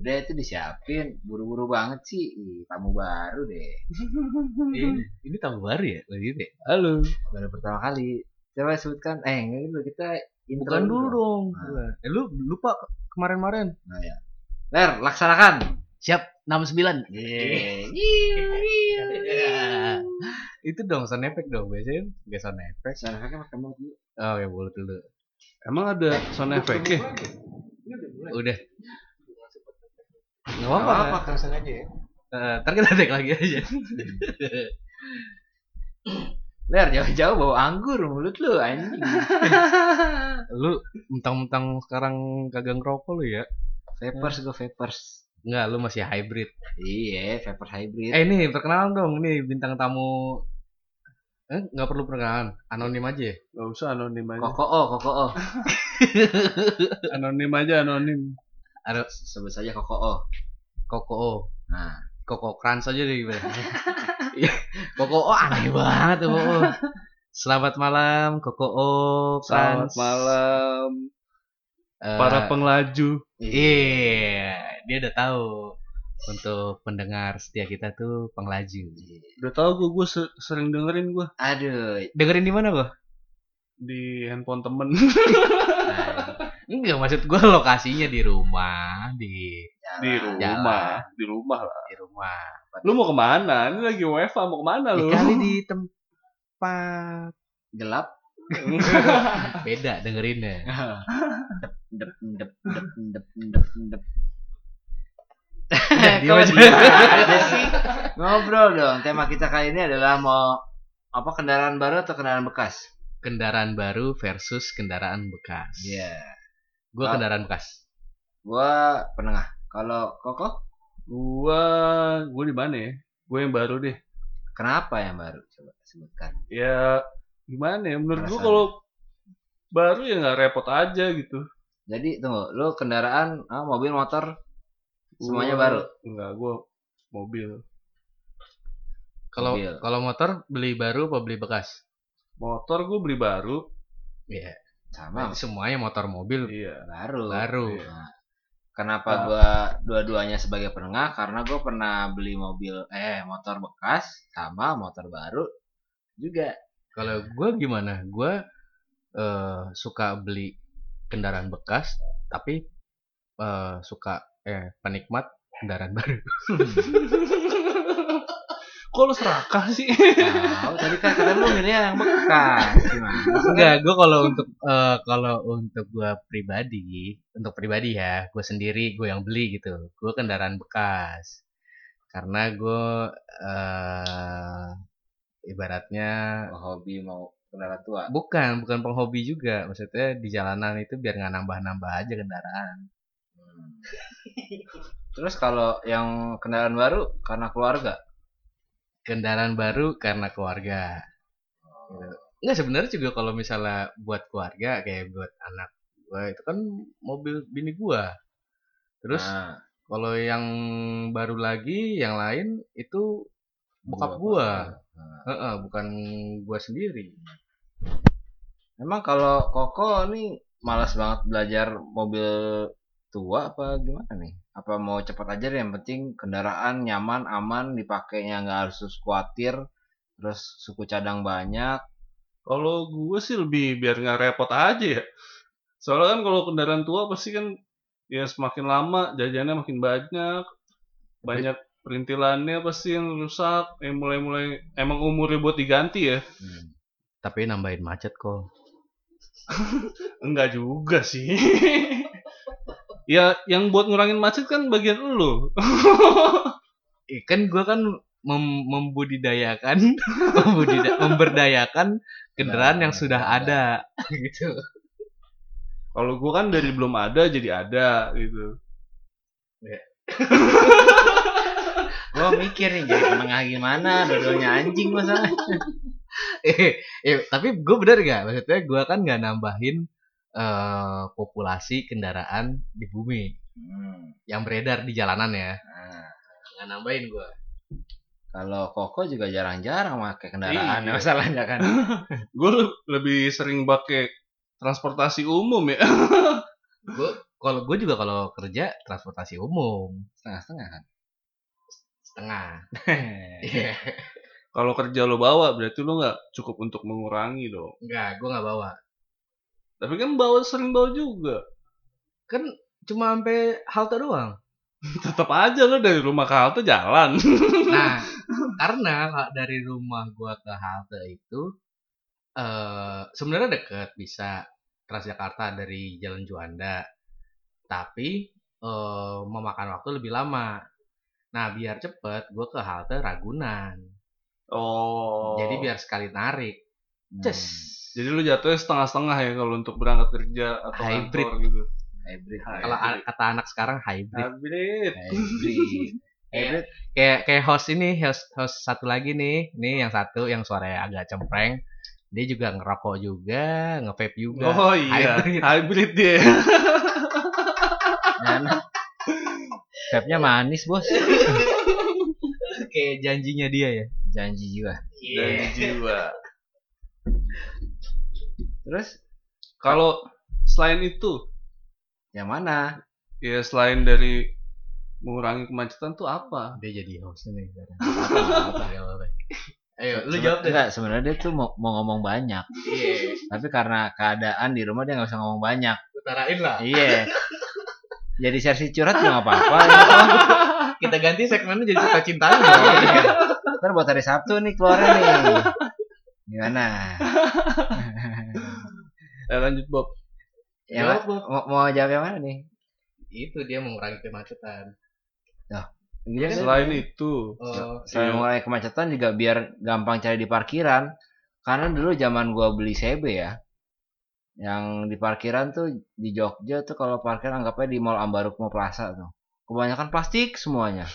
udah itu disiapin. Buru-buru banget sih. Ih, tamu baru deh. Ini, ini tamu baru ya? Lagi deh halo. Baru pertama kali. Coba sebutkan. Eh enggak dulu. Kita intro bukan dulu dong. Nah. eh lu lupa kemarin-kemarin? Nah ya Ler laksanakan. Siap. 69 Yeay. Iya. itu dong sound effect dong. Biasanya nggak sound effect. Sound effect-nya pakai mulut dulu. oh ya boleh dulu Emang ada sound effect-nya? udah Nggak apa-apa. Apa-apa kerasan aja ya. Eh, ntar kita take lagi aja. Ler jauh-jauh bawa anggur mulut lu anjing. Lu mentang-mentang sekarang kagak ngerokok lu ya? Vapers gue vapers. Enggak, lu masih hybrid. Iya vapers hybrid. Eh ini perkenalan dong. Ini bintang tamu. Eh nggak perlu perkenalan. Anonim aja ya? Gak usah anonim aja. koko oh koko oh Anonim aja anonim. Ada sebut saja koko oh koko O. Nah koko crunch aja deh gimana? Iya, koko O aneh banget koko O. Selamat malam koko O Selamat malam Eh, para penglaju. iya dia udah tahu untuk pendengar setia kita tuh penglaju Udah tau gue gue sering dengerin gue aduh. Dengerin di mana gua di handphone temen. nah, enggak maksud gua lokasinya di rumah di di rumah, di rumah lah. di rumah. Lu mau ke mana? Ini lagi WFA mau ke mana lu? Dikali di tempat gelap. Beda dengerinnya. Dep dep dep dep dep dep aja sih? ngobrol dong. Tema kita kali ini adalah mau apa kendaraan baru atau kendaraan bekas? Kendaraan baru versus kendaraan bekas. Iya gua Ah. kendaraan bekas gua penengah kalau koko Gua, gua di mana ya? Gue yang baru deh. kenapa yang baru coba sebutkan Ya gimana ya? Menurut gua Perasaan. kalau baru ya nggak repot aja gitu. jadi tunggu lu kendaraan ah, mobil motor semuanya Gua- baru Enggak, gua mobil. kalau kalau motor beli baru apa beli bekas Motor gue beli baru. Iya. Sama. Berarti semuanya motor mobil Iya. baru. Baru. Nah, kenapa Nah. gua dua-duanya sebagai penengah? Karena gua pernah beli mobil eh motor bekas sama motor baru juga. Kalau gua gimana? Gua eh, suka beli kendaraan bekas tapi eh, suka eh penikmat kendaraan baru Kok lu serakah sih? Tahu tadi kan kata lu milih yang bekas? Enggak, gue kalau untuk eh, kalau untuk gue pribadi, untuk pribadi ya, gue sendiri gue yang beli gitu. Gue kendaraan bekas, karena gue eh ibaratnya hobi mau kendaraan tua. bukan bukan penghobi juga, maksudnya di jalanan itu biar nggak nambah-nambah aja kendaraan. Hmm. Terus kalau yang kendaraan baru karena keluarga. Kendaraan baru karena keluarga. Gitu. Enggak sebenarnya juga kalau misalnya buat keluarga kayak buat anak gue itu kan mobil bini gue. Terus Nah, Kalau yang baru lagi, yang lain itu bokap gua- gua. Nah. Bukan gua sendiri. Emang kalau Koko nih malas banget belajar mobil tua apa gimana nih? Apa mau cepat aja deh yang penting kendaraan nyaman, aman, dipakainya nggak harus khawatir, terus suku cadang banyak. Kalau gue sih lebih biar nggak repot aja ya. Soalnya kan kalau kendaraan tua pasti kan ya semakin lama jajannya makin banyak, banyak perintilannya pasti yang rusak, yang mulai-mulai emang umurnya buat diganti ya. Hmm. Tapi nambahin macet kok. Enggak juga sih. ya yang buat ngurangin macet kan bagian lu. Kan gua kan mem- membudidayakan membudida- memberdayakan kendaraan yang sudah ada gitu. Kalau gua kan dari belum ada jadi ada gitu. Gua mikir nih jadi penengah gimana, dua-duanya anjing masalahnya. eh, eh, tapi gue bener gak? Maksudnya gue kan nggak nambahin eh, populasi kendaraan di bumi Hmm. yang beredar di jalanan ya. Nah, Nggak nambahin gue. kalau Koko juga jarang-jarang pakai kendaraan Iya. masalahnya kan. Gue lebih sering pakai transportasi umum ya. gue kalau gue juga kalau kerja transportasi umum Setengah-setengah kan. setengah. Iya. Kalau kerja lo bawa berarti lo nggak cukup untuk mengurangi dong. Enggak, gue nggak bawa. Tapi kan bawa sering bawa juga. Kan cuma sampai halte doang. Tetap aja lo dari rumah ke halte jalan. Nah, karena dari rumah gua ke halte itu eh sebenarnya deket bisa Transjakarta dari Jalan Juanda. Tapi eh memakan waktu lebih lama. Nah, biar cepet gua ke halte Ragunan. Oh. Jadi biar sekali narik. Hmm. Ces. Jadi lu jatuhnya setengah-setengah ya kalau untuk berangkat kerja atau Hybrid. kantor gitu. hybrid. Hybrid. Kalau kata anak sekarang hybrid. Hybrid. Hybrid. hybrid. Kayak kayak host ini, host host satu lagi nih. Nih yang satu yang suaranya agak cempreng. Dia juga ngerokok juga, nge-vape juga. Oh iya, Hybrid. hybrid dia. Vape-nya manis, Bos. kayak janjinya dia ya. Janji jiwa. Dari jiwa. Terus Kalau selain itu, yang mana? ya selain dari mengurangi kemacetan tuh apa? Dia jadi host nih sekarang. Ayo, lu Seben- jawab deh. Enggak, sebenarnya dia tuh mau, mau ngomong banyak. Iya, Tapi karena keadaan di rumah dia nggak usah ngomong banyak. utarain lah. Iya. Jadi sesi curhat juga nggak apa-apa. ya. Kita ganti segmennya jadi cintanya. Iya. Ntar buat hari Sabtu nih keluarnya nih. Gimana? Ya lanjut Bob. Yang Jawab, Bob. mau, mau jawab yang mana nih? Itu dia mengurangi kemacetan. Iya kan? Selain itu, Oh, Selain Iya. mengurangi kemacetan juga biar gampang cari di parkiran. Karena dulu zaman gua beli CB ya. Yang di parkiran tuh di Jogja tuh kalau parkiran anggapnya di Mall Ambarukmo Plaza tuh. Kebanyakan plastik semuanya.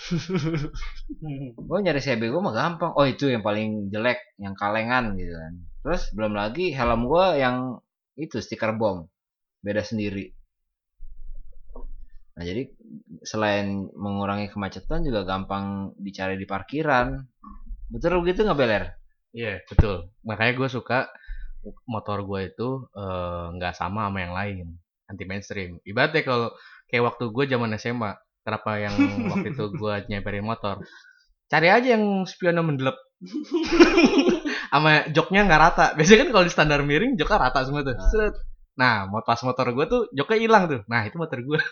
Gue nyari CB gue mah gampang. Oh itu yang paling jelek, yang kalengan gitu kan. Terus belum lagi helm gua yang itu stiker bom, beda sendiri. Nah jadi selain mengurangi kemacetan juga gampang dicari di parkiran. Betul begitu nggak beler? Iya, betul. Makanya gue suka motor gue itu eh, nggak sama sama yang lain. Anti mainstream. Ibaratnya kalau kayak waktu gue zaman SMA, kenapa yang waktu itu gue nyamperin motor? Cari aja yang spionnya mendelep. sama joknya nggak rata. Biasanya kan kalau di standar miring joknya rata semua tuh. Nah. Seret. Nah, pas motor gue tuh joknya hilang tuh. Nah, itu motor gue.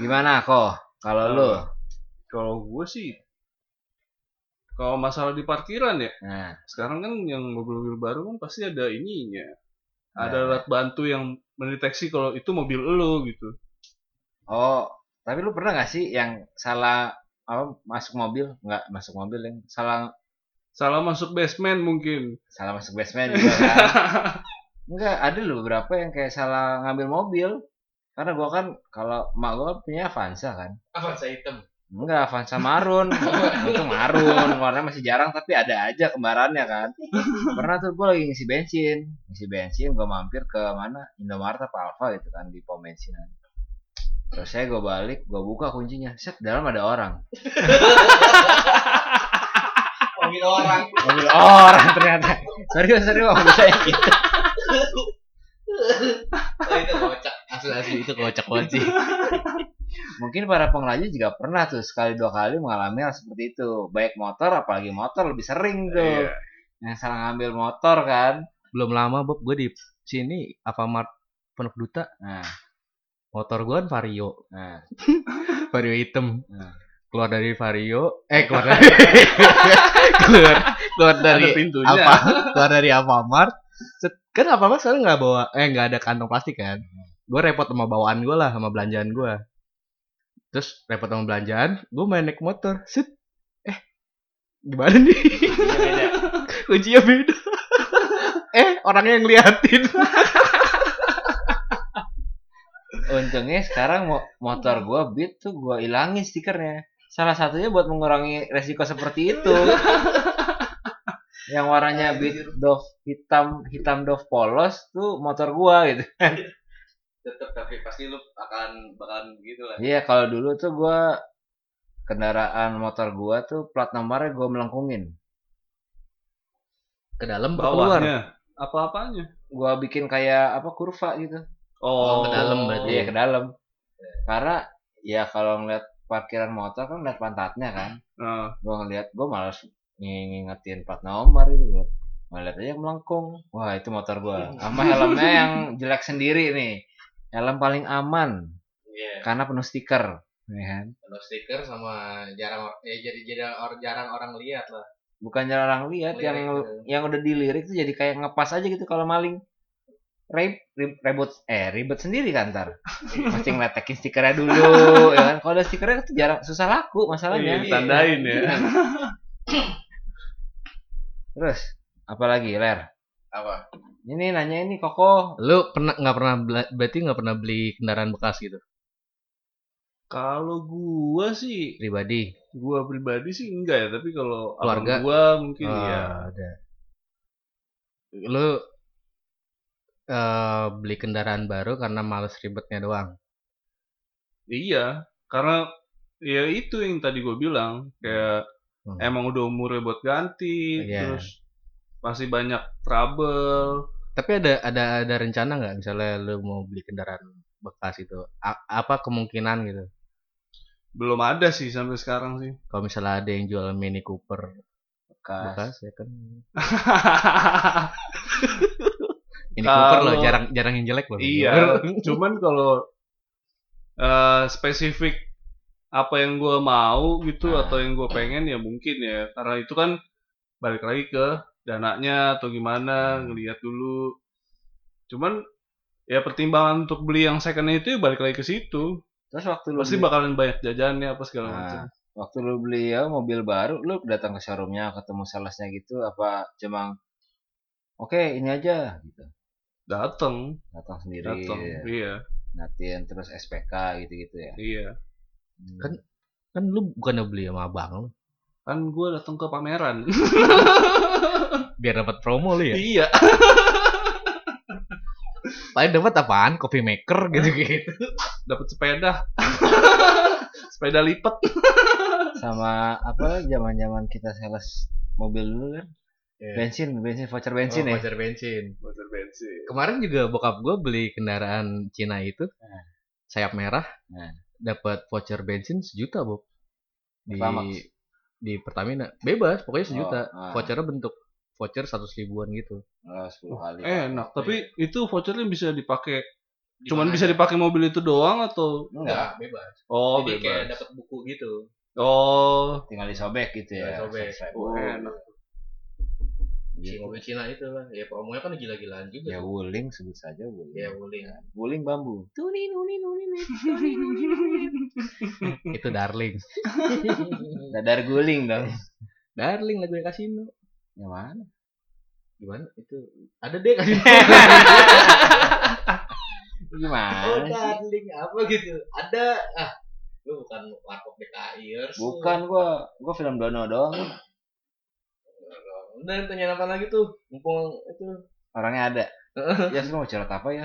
Gimana kok? Kalau lu? kalau gue sih, kalau masalah di parkiran ya, Nah, sekarang kan yang mobil-mobil baru kan pasti ada ininya. Ada Nah. alat bantu yang mendeteksi kalau itu mobil lo gitu. oh, tapi lu pernah nggak sih yang salah apa masuk mobil? Nggak masuk mobil yang salah Salah masuk basement mungkin. salah masuk basement juga kan? Enggak, ada loh beberapa yang kayak salah ngambil mobil. Karena gua kan kalau emak gua punya Avanza kan. Avanza hitam. Enggak, Avanza marun. Itu marun, warnanya masih jarang tapi ada aja kembarannya kan. Pernah tuh gua lagi ngisi bensin, ngisi bensin gua mampir ke mana? Indomaret apa Alfa gitu kan di pom bensinan. Terus saya gua balik, gua buka kuncinya. Set, dalam ada orang. Mobil orang. Mobil orang ternyata. Serius, serius mobil saya gitu. Oh, itu kocak. Asli asli itu kocak banget sih. Mungkin para pengrajin juga pernah tuh sekali dua kali mengalami hal seperti itu. Baik motor, apalagi motor lebih sering tuh. Iya. Yang salah ngambil motor kan. Belum lama Bob gue di sini Alfamart Pondok Duta Nah, motor gue kan Vario. Nah, Vario hitam. Nah. keluar dari Vario eh keluar dari keluar keluar dari apa keluar dari Alfamart. Kan Alfamart sekarang nggak bawa eh nggak ada kantong plastik kan? Gue repot sama bawaan gue lah sama belanjaan gue terus repot sama belanjaan gue main naik motor. Set. Eh gimana nih? Kuncinya beda. Eh orangnya yang ngeliatin Untungnya sekarang mo- motor gua Beat tuh gua ilangin stikernya. Salah satunya buat mengurangi resiko seperti itu. yang warnanya Beat Dove hitam hitam Dove polos tuh motor gua gitu. tetap tapi pasti lu akan bakalan begitu lah Iya, kalau dulu tuh gua kendaraan motor gua tuh plat nomornya gua melengkungin. ke dalam Bawahnya. Apa-apanya? Gua bikin kayak apa kurva gitu. Oh, ke dalam berarti Iya ya? ke dalam. Karena ya kalau ngeliat parkiran motor kan ngeliat pantatnya kan. Nah, Gua ngeliat, gua malas ng- ngingetin plat nomor itu gua. Ngeliat aja melengkung. Wah itu motor gua. Sama helmnya yang jelek sendiri nih. Helm paling aman Iya. karena penuh stiker. Ya kan? Kalau stiker sama jarang ya jadi jadi or- jarang orang lihat lah. Bukan jarang lihat Lirik yang gitu. yang udah dilirik tuh jadi kayak ngepas aja gitu kalau maling. Rib, rib, ribut eh ribet sendiri kan ntar mesti ngeletekin stikernya dulu ya kan kalau ada stikernya tuh jarang susah laku iya, masalahnya ditandain ya. terus apalagi ler Apa? ini nanya ini koko Lu pernah nggak pernah berarti nggak pernah beli kendaraan bekas gitu Kalau gua sih, pribadi? gua pribadi sih enggak ya, tapi kalau Keluarga? gua mungkin Ah, ya. ada. Lu eh, beli kendaraan baru karena males ribetnya doang. Iya, karena ya itu yang tadi gue bilang, kayak Hmm. emang udah umurnya buat ganti, Iya. terus masih banyak trouble. Tapi ada ada ada rencana nggak misalnya lu mau beli kendaraan bekas itu? A- apa kemungkinan gitu? Belum ada sih sampai sekarang sih. Kalau misalnya ada yang jual Mini Cooper bekas bekas ya kan. Mini Cooper loh jarang jarang yang jelek loh. iya, cuman kalau eh, spesifik apa yang gue mau gitu Nah. atau yang gue pengen ya mungkin ya, karena itu kan balik lagi ke dananya atau gimana ngelihat dulu. Cuman ya pertimbangan untuk beli yang second itu ya balik lagi ke situ. terus waktu lu Pasti beli, bakalan banyak jajannya apa segala Nah, macam. waktu lu beli ya mobil baru lu datang ke showroomnya ketemu salesnya gitu apa cuma oke ini aja gitu Dateng, datang sendiri dateng. Iya, natin terus SPK gitu-gitu ya iya. Hmm. Kan kan lu bukan beli sama abang lu Kan gue datang ke pameran. biar dapat promo lu ya. iya. Paling dapat apaan? Coffee maker gitu gitu. Dapat sepeda. sepeda lipat. sama apa zaman-zaman kita sales mobil dulu kan Iya. bensin bensin voucher bensin oh, ya voucher bensin. Motor bensin. Kemarin juga bokap gue beli kendaraan Cina itu Nah. sayap merah, Nah. dapat voucher bensin sejuta bob di Pertamax. di Pertamina bebas pokoknya sejuta. Oh, ah. Vouchernya bentuk voucher seratus ribuan gitu. oh, 10 kali Enak, tapi itu vouchernya bisa dipakai cuman bisa dipakai mobil itu doang atau enggak bebas. oh Jadi kayak bebas. dapat buku gitu. Oh, tinggal disobek gitu ya Tinggal sobek. Selesai. oh, enak. Si Gitu. mobil Cina itu lah. Ya promonya kan gila-gilaan juga. ya wuling sebut saja wuling Ya wuling. wuling bambu itu Darling. dadar guling dong Darling lagu yang kasino. yang mana Gimana? Itu ada deh kasino. gimana Oh, darling apa gitu? Ada ah. Lu bukan warkop DKI bukan gua gua film dono doang Udah tanya apa lagi tuh? Mumpung itu orangnya ada ya lu mau curhat apa ya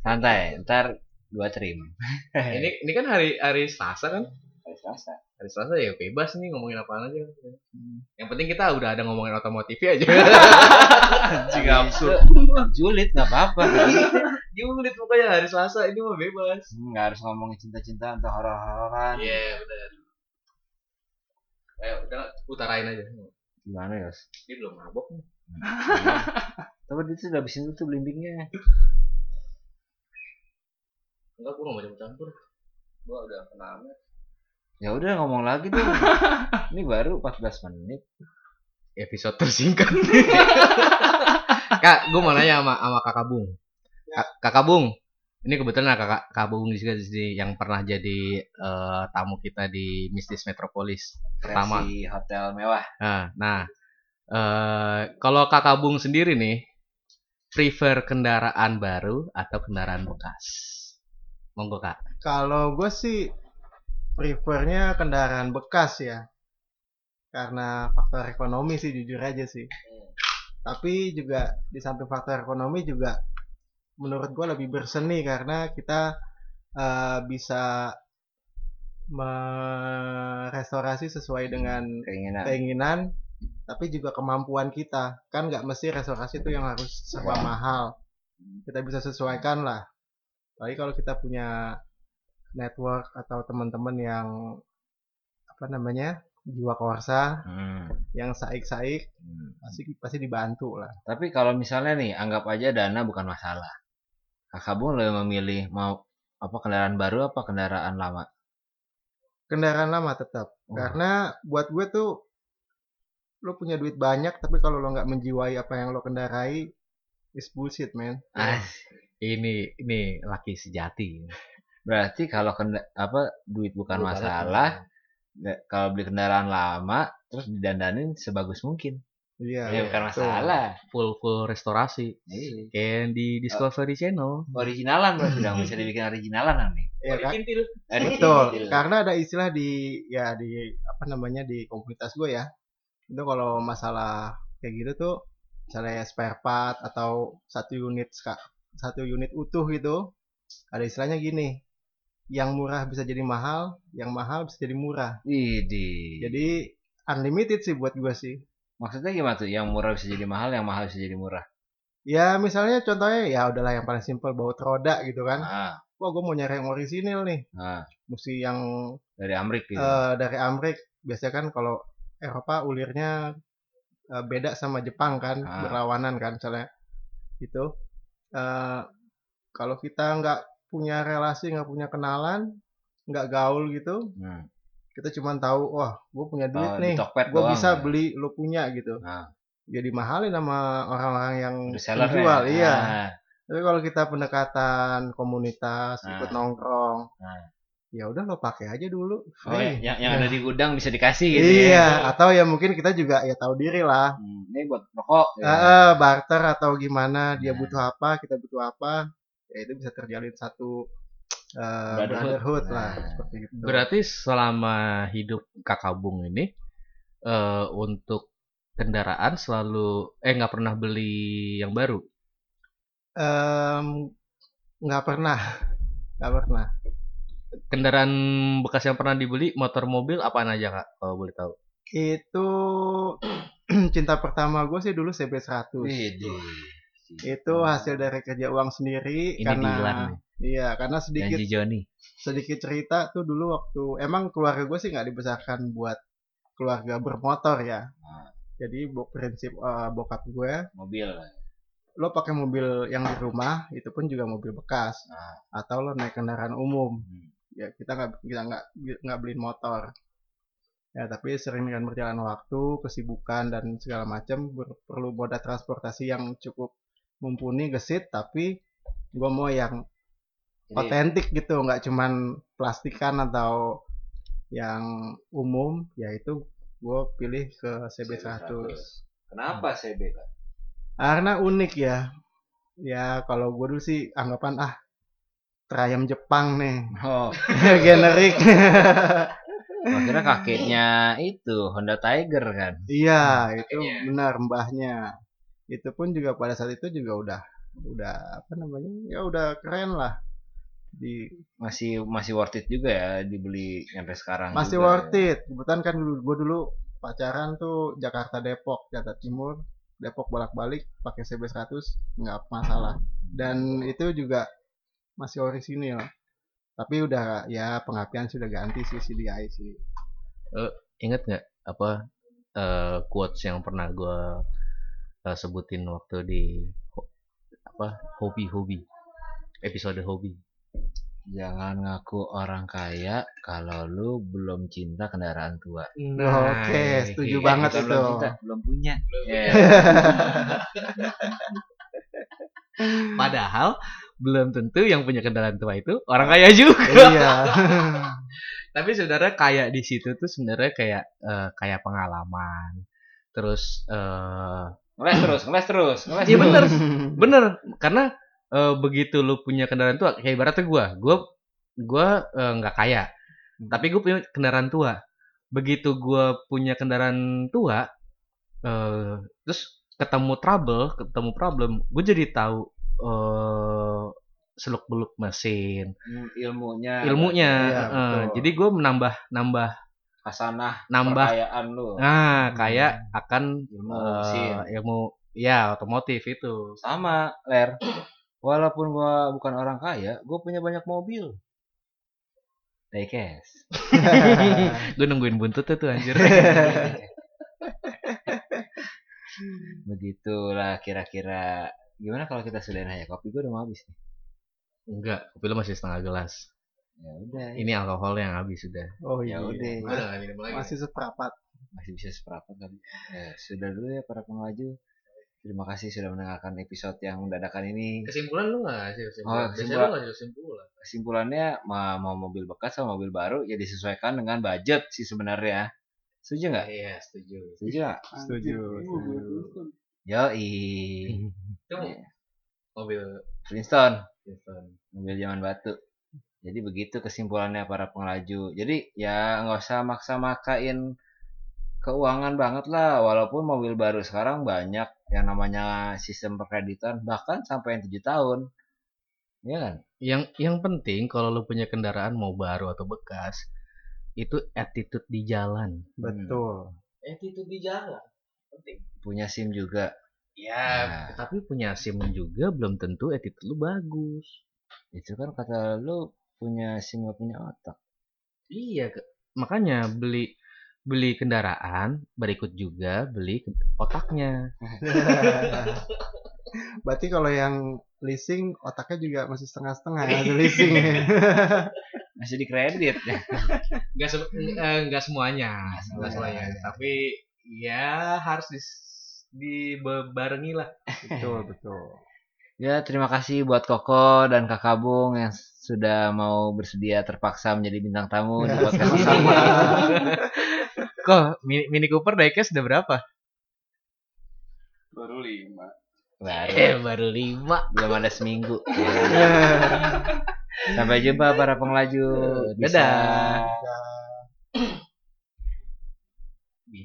santai ntar dua trim ini ini kan hari hari Selasa kan? hari Selasa Hari Selasa ya bebas nih ngomongin apa aja. Yang penting kita udah ada ngomongin otomotif aja. Anjing absurd. julid nggak apa-apa Julid pokoknya hari Selasa ini mah bebas. Hmm, nggak harus ngomongin cinta-cintaan atau horor-hororan Iya, utarain aja. gimana ya Ini belum mabok nih. tapi dia tuh udah habisin tuh blimbingnya Enggak, gua gak mau campur-campur. Gua udah kena amat. ya udah ngomong lagi dong ini baru 14 menit episode tersingkat. Kak, gue mau nanya sama, sama kakak Bung. Kak, kakak Bung, ini kebetulan kakak, kakak Bung juga di, yang pernah jadi eh, tamu kita di Mistis Metropolis pertama. versi hotel mewah Nah, nah eh, kalau kakak Bung sendiri nih, prefer kendaraan baru atau kendaraan bekas? Monggo kak. Kalau gue sih prefernya kendaraan bekas ya. Karena faktor ekonomi sih jujur aja sih. Tapi juga di samping faktor ekonomi juga menurut gue lebih berseni karena kita eh, bisa merestorasi sesuai dengan keinginan keinginan tapi juga kemampuan kita kan nggak mesti restorasi itu yang harus serba mahal kita bisa sesuaikan lah apalagi kalau kita punya network atau teman-teman yang apa namanya jiwa korsa Hmm. yang saik-saik Hmm. pasti pasti dibantu lah Tapi kalau misalnya nih, anggap aja dana bukan masalah. Kakak Bung lebih memilih mau apa kendaraan baru apa kendaraan lama? kendaraan lama tetap Oh. karena buat gue tuh lo punya duit banyak tapi kalau lo nggak menjiwai apa yang lo kendarai is bullshit man. Ah, ini ini laki sejati. Berarti kalau kenda- apa duit bukan Lu masalah, kalau beli kendaraan lama terus didandanin sebagus mungkin. Iya ya bukan masalah. full full restorasi. Iya. Kayak yang di Discovery Channel. Originalan berarti dong bisa dibikin originalan nih. Iya kan? Betul, kecil. karena ada istilah di ya di apa namanya di komunitas gue ya. Itu kalau masalah kayak gitu tuh misalnya spare part atau satu unit satu unit utuh gitu, ada istilahnya gini. Yang murah bisa jadi mahal, yang mahal bisa jadi murah. Widih. Jadi unlimited sih buat gue sih. Maksudnya gimana tuh? Yang murah bisa jadi mahal, yang mahal bisa jadi murah. Ya misalnya contohnya ya udahlah yang paling simpel baut roda gitu kan. Nah, Wah gue mau nyari yang orisinil nih, nah mesti yang dari Amrik gitu. eh, dari Amrik biasanya kan kalau Eropa ulirnya eh, beda sama Jepang kan Ah. berlawanan kan misalnya itu Eh, kalau kita nggak punya relasi nggak punya kenalan nggak gaul gitu Hmm. Kita cuma tahu wah gue punya duit Oh, nih gue bisa ya? beli lo punya gitu Nah, jadi mahalin sama orang-orang yang menjual ya? iya Nah, tapi kalau kita pendekatan komunitas Nah. ikut nongkrong Nah. ya udah lo pakai aja dulu Oh, ya, yang, yang ada di gudang bisa dikasih gitu iya ya. atau ya mungkin kita juga ya tahu diri lah Hmm, ini buat rokok. ya. Eh, eh, barter atau gimana dia Nah. butuh apa kita butuh apa ya itu bisa terjalin satu eh, Brotherhood. brotherhood lah Nah. seperti itu Berarti selama hidup kakak Bung ini eh untuk kendaraan selalu eh nggak pernah beli yang baru. Nggak pernah nggak pernah Kendaraan bekas yang pernah dibeli motor mobil apaan aja kak kalau boleh tahu? itu cinta pertama gue sih dulu CB100 Widih. itu hasil dari kerja uang sendiri Ini karena Dilan iya karena sedikit janji Joni. sedikit cerita tuh dulu waktu emang keluarga gue sih nggak dibesarkan buat keluarga bermotor ya Nah. jadi prinsip eh, bokap gue Mobil. lo pakai mobil yang di rumah itu pun juga mobil bekas Nah. atau lo naik kendaraan umum Hmm. ya kita nggak kita nggak nggak beliin motor ya tapi sering dengan berjalan waktu kesibukan dan segala macam perlu moda transportasi yang cukup mumpuni gesit tapi gue mau yang otentik gitu nggak cuman plastikan atau yang umum yaitu gue pilih ke CB100 Kenapa CB? Kak? karena unik ya ya kalau gue dulu sih anggapan ah Triumph Jepang nih Oh, generik gua kira kakeknya itu Honda Tiger kan. iya itu Makanya. benar mbahnya itu pun juga pada saat itu juga udah udah apa namanya ya udah keren lah. Di Masih masih worth it juga ya dibeli sampai sekarang. masih juga worth ya. it. Kebetulan kan dulu gue dulu pacaran tuh Jakarta Depok Jakarta Timur. Depok bolak-balik pakai CB100 nggak masalah. Dan itu juga masih orisinil. Tapi udah ya pengapian sudah ganti sih CDI sih. Ingat nggak apa eh, quotes yang pernah gue sebutin waktu di ho- apa hobi-hobi episode hobi. Jangan ngaku orang kaya kalau lu belum cinta kendaraan tua. Oke, setuju iya, banget itu. Belum cinta, belum punya. Ya. Padahal belum tentu yang punya kendaraan tua itu orang kaya juga. iya Tapi sebenarnya kaya di situ tuh sebenarnya kayak eh, kayak pengalaman. Terus eh Ngeles terus, ngeles terus, ngeles Iya bener, bener. Karena eh, begitu lu punya kendaraan tua, kayak ibaratnya gua, gua gua eh, nggak kaya, tapi gue punya kendaraan tua. Begitu gua punya kendaraan tua, eh, terus ketemu trouble, ketemu problem, gue jadi tahu eh seluk beluk mesin, Hmm, ilmunya ilmunya. Eh, betul. jadi gue menambah nambah hasanah Nambah. kekayaan lu. Nah, kayak akan Ilmu eh, mesin. ilmu ya otomotif itu. Sama, Ler. Walaupun gua bukan orang kaya, gua punya banyak mobil. Diecast. Gue nungguin buntut tuh anjir. Begitulah kira-kira. Gimana kalau kita sudahin aja? Kopi gua udah mau habis nih. Enggak, kopi lu masih setengah gelas. Ya udah. Ini alkohol yang habis sudah. Oh Ya iya. udah. Udah gak minum lagi. Masih seperempat. masih bisa seperempat kali. Ya, sudah dulu ya para pengelaju. Terima kasih sudah mendengarkan episode yang dadakan ini. Kesimpulan lu gak sih Oh, kesimpulan? Biasanya kesimpulan. lu gak sih kesimpulan. Kesimpulannya ma- mau mobil bekas sama mobil baru ya disesuaikan dengan budget sih sebenarnya. Setuju nggak? Iya, setuju. Setuju nggak? Setuju. setuju. Yoi. Itu Iya. mobil Flintstone, Houston. mobil zaman batu. Jadi begitu kesimpulannya para pengelaju. Jadi ya nggak usah maksa-makain keuangan banget lah. Walaupun mobil baru sekarang banyak yang namanya sistem perkreditan bahkan sampai yang tujuh tahun. Iya kan? Yang yang penting kalau lu punya kendaraan mau baru atau bekas, itu attitude di jalan. Betul. Attitude di jalan. Penting. Punya SIM juga. Ya, Nah. tapi punya SIM juga belum tentu attitude lu bagus. Itu kan kata lu punya SIM gak punya otak. Iya, makanya beli beli kendaraan berikut juga beli otaknya. Berarti kalau yang leasing otaknya juga masih setengah-setengah ya ada leasing. Masih dikredit. Enggak enggak semuanya, enggak semuanya. semuanya, tapi ya harus dis- dibarengi lah. betul, betul. Ya, terima kasih buat Koko dan Kakak Bung yang sudah mau bersedia terpaksa menjadi bintang tamu di podcast ini. Kok mini, mini Cooper diecast udah berapa? Baru lima. Baru, Eh, baru lima. belum ada seminggu. Sampai jumpa para pengelaju. Dadah. Dan